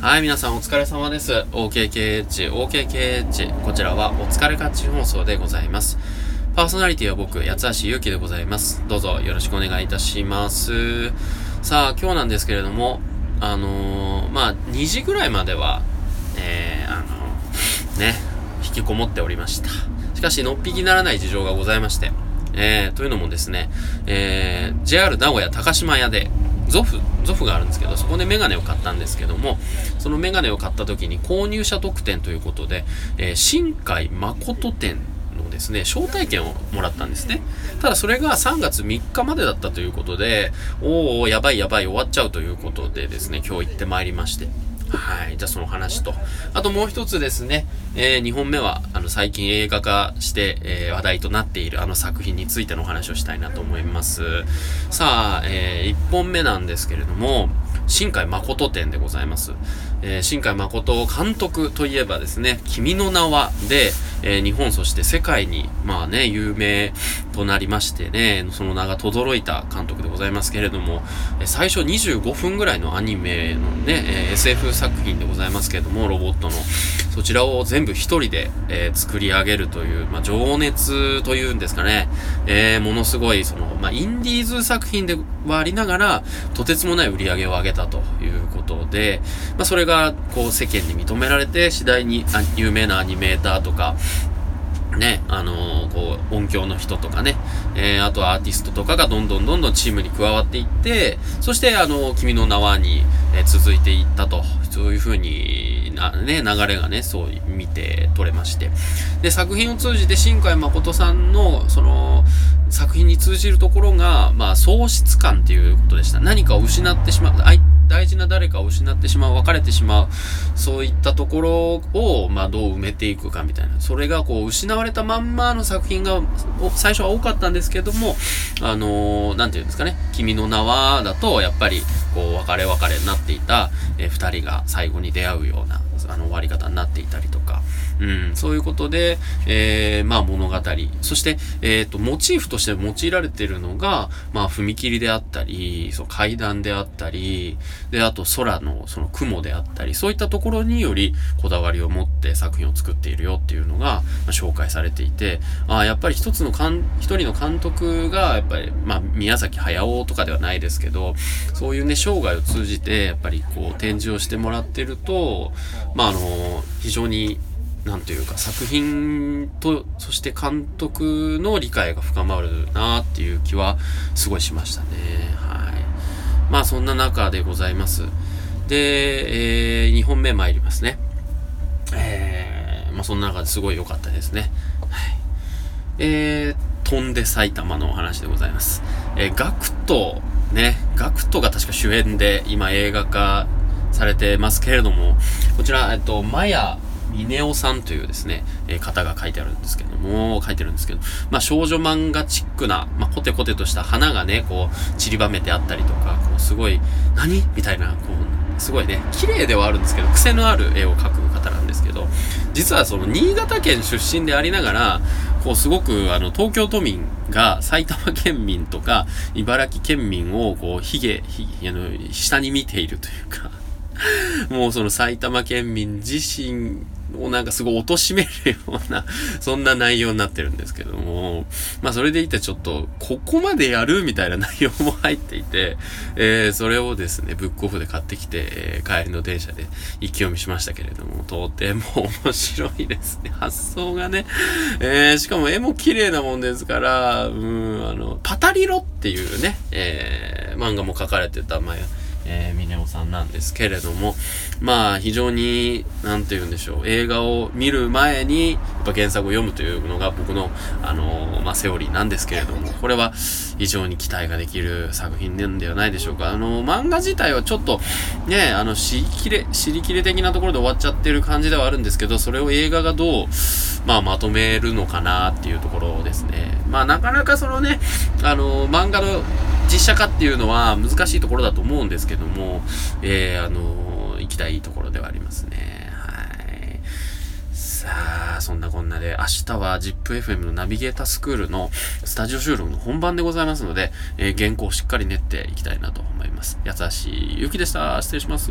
はい、皆さんお疲れ様です。OKKH、OKKH。こちらはお疲れカッチ放送でございます。パーソナリティは僕、八橋ゆうきでございます。どうぞよろしくお願いいたします。さあ、今日なんですけれども、あのー、まあ、2時ぐらいまでは、えー、あの、ね、引きこもっておりました。しかし、のっぴきならない事情がございまして、えー、というのもですね、えー、JR 名古屋高島屋で、ゾフ、ゾフがあるんですけど、そこでメガネを買ったんですけども、そのメガネを買った時に購入者特典ということで、えー、新海誠店のですね、招待券をもらったんですね。ただそれが3月3日までだったということで、おー、やばいやばい終わっちゃうということでですね、今日行ってまいりまして。はい。じゃあその話と。あともう一つですね、えー、2本目は、あの、最近映画化して、えー、話題となっているあの作品についてのお話をしたいなと思います。さあ、えー、1本目なんですけれども、新海誠展でございます。えー、新海誠監督といえばですね、君の名はで、えー、日本そして世界に、まあね、有名となりましてね、その名が轟いた監督でございますけれども、最初25分ぐらいのアニメのね、え SF 作品でございますけれども、ロボットの、そちらを全部一人で、え作り上げるという、まあ、情熱というんですかね、えものすごい、その、まあ、インディーズ作品ではありながら、とてつもない売り上げを上げたということで、まあ、それが、こう、世間に認められて、次第に、有名なアニメーターとか、ね、あのー、こう、音響の人とかね、えー、あとはアーティストとかがどんどんどんどんチームに加わっていって、そして、あのー、君の名はに、え、続いていったと、そういうふうにな、ね、流れがね、そう見て取れまして。で、作品を通じて新海誠さんの、その、作品に通じるところが、まあ、喪失感っていうことでした。何かを失ってしまう、大事な誰かを失ってしまう、別れてしまう、そういったところを、まあ、どう埋めていくかみたいな。それが、こう、失われたまんまの作品が、最初は多かったんですけども、あのー、なんていうんですかね、君の名は、だと、やっぱり、こう、別れ別れになっていた、え、二人が最後に出会うような、あの、終わり方になっていたりとか、うん、そういうことで、えー、まあ物語、そして、えっ、ー、と、モチーフとして用いられているのが、まあ踏切であったり、そう階段であったり、で、あと空のその雲であったり、そういったところによりこだわりを持って作品を作っているよっていうのが、ま、紹介されていて、ああ、やっぱり一つのかん、一人の監督が、やっぱり、まあ宮崎駿とかではないですけど、そういうね、生涯を通じて、やっぱりこう展示をしてもらってると、まああの、非常になんというか作品と、そして監督の理解が深まるなっていう気はすごいしましたね。はい。まあそんな中でございます。で、えー、2本目参りますね。えー、まあそんな中ですごい良かったですね。はい。えー、飛んで埼玉のお話でございます。えー、ガクト、ね、ガクトが確か主演で今映画化されてますけれども、こちら、えっと、マヤ峰夫さんというですね、えー、方が書いてあるんですけども、書いてるんですけど、まあ少女漫画チックな、まあコテコテとした花がね、こう散りばめてあったりとか、こうすごい、何？みたいな、こう、すごいね、綺麗ではあるんですけど、癖のある絵を描く方なんですけど、実はその新潟県出身でありながら、こうすごくあの東京都民が埼玉県民とか茨城県民をこうひげ、ひあの下に見ているというか もうその埼玉県民自身をなんかすごい貶めるような、そんな内容になってるんですけども、まあそれでいてちょっと、ここまでやるみたいな内容も入っていて、えー、それをですね、ブックオフで買ってきて、えー、帰りの電車で一気読みしましたけれども、とても面白いですね。発想がね。えー、しかも絵も綺麗なもんですから、うん、あの、パタリロっていうね、えー、漫画も書かれてた、まあ、えー、ミネオさんなんですけれども、まあ、非常に、なんて言うんでしょう、映画を見る前に、やっぱ原作を読むというのが僕の、あのー、まあ、セオリーなんですけれども、これは非常に期待ができる作品なんではないでしょうか。あのー、漫画自体はちょっと、ね、あの、尻切れ、尻切れ的なところで終わっちゃってる感じではあるんですけど、それを映画がどう、まあ、まとめるのかなっていうところですね。まあ、なかなかそのね、あの、漫画の実写化っていうのは難しいところだと思うんですけども、えー、あのー、行きたいところではありますね。はい。さあ、そんなこんなで、明日は ZIPFM のナビゲータースクールのスタジオ収録の本番でございますので、えー、原稿をしっかり練っていきたいなと思います。八橋ゆきでした。失礼します。